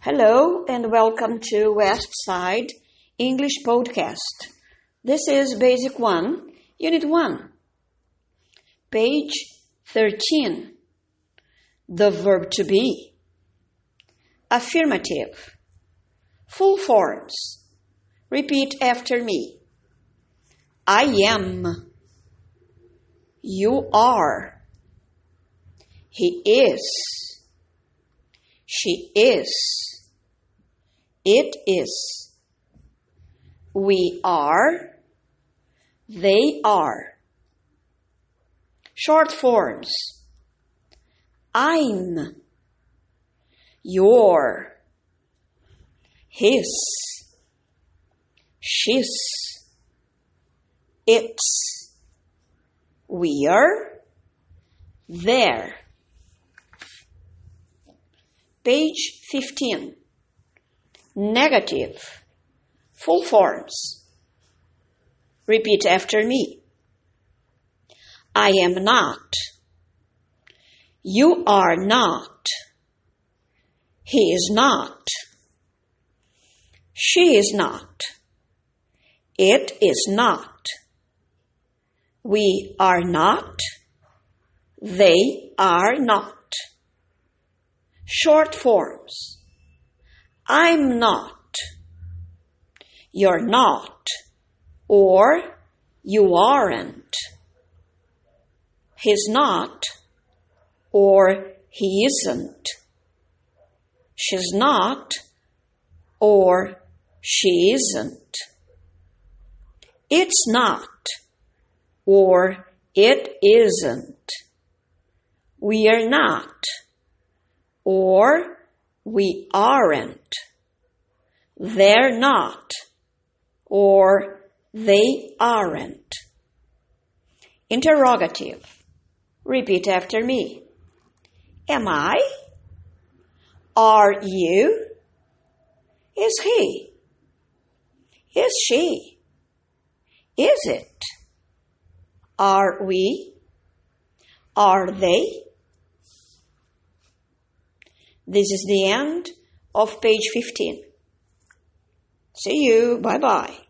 Hello and welcome to West Side English Podcast. This is Basic 1, Unit 1. Page 13. The verb to be. Affirmative. Full forms. Repeat after me. I am. You are. He is. She is. It is. We are. They are. Short forms. I'm. You're. His. She's. It's. We're. They're. Page 15. Negative. Full forms. Repeat after me. I am not. You are not. He is not. She is not. It is not. We are not. They are not. Short forms. I'm not. You're not. Or you aren't. He's not. Or he isn't. She's not. Or she isn't. It's not. Or it isn't. We are not. Or we aren't. They're not. Or they aren't. Interrogative. Repeat after me. Am I? Are you? Is he? Is she? Is it? Are we? Are they? This is the end of page 15. See you. Bye bye.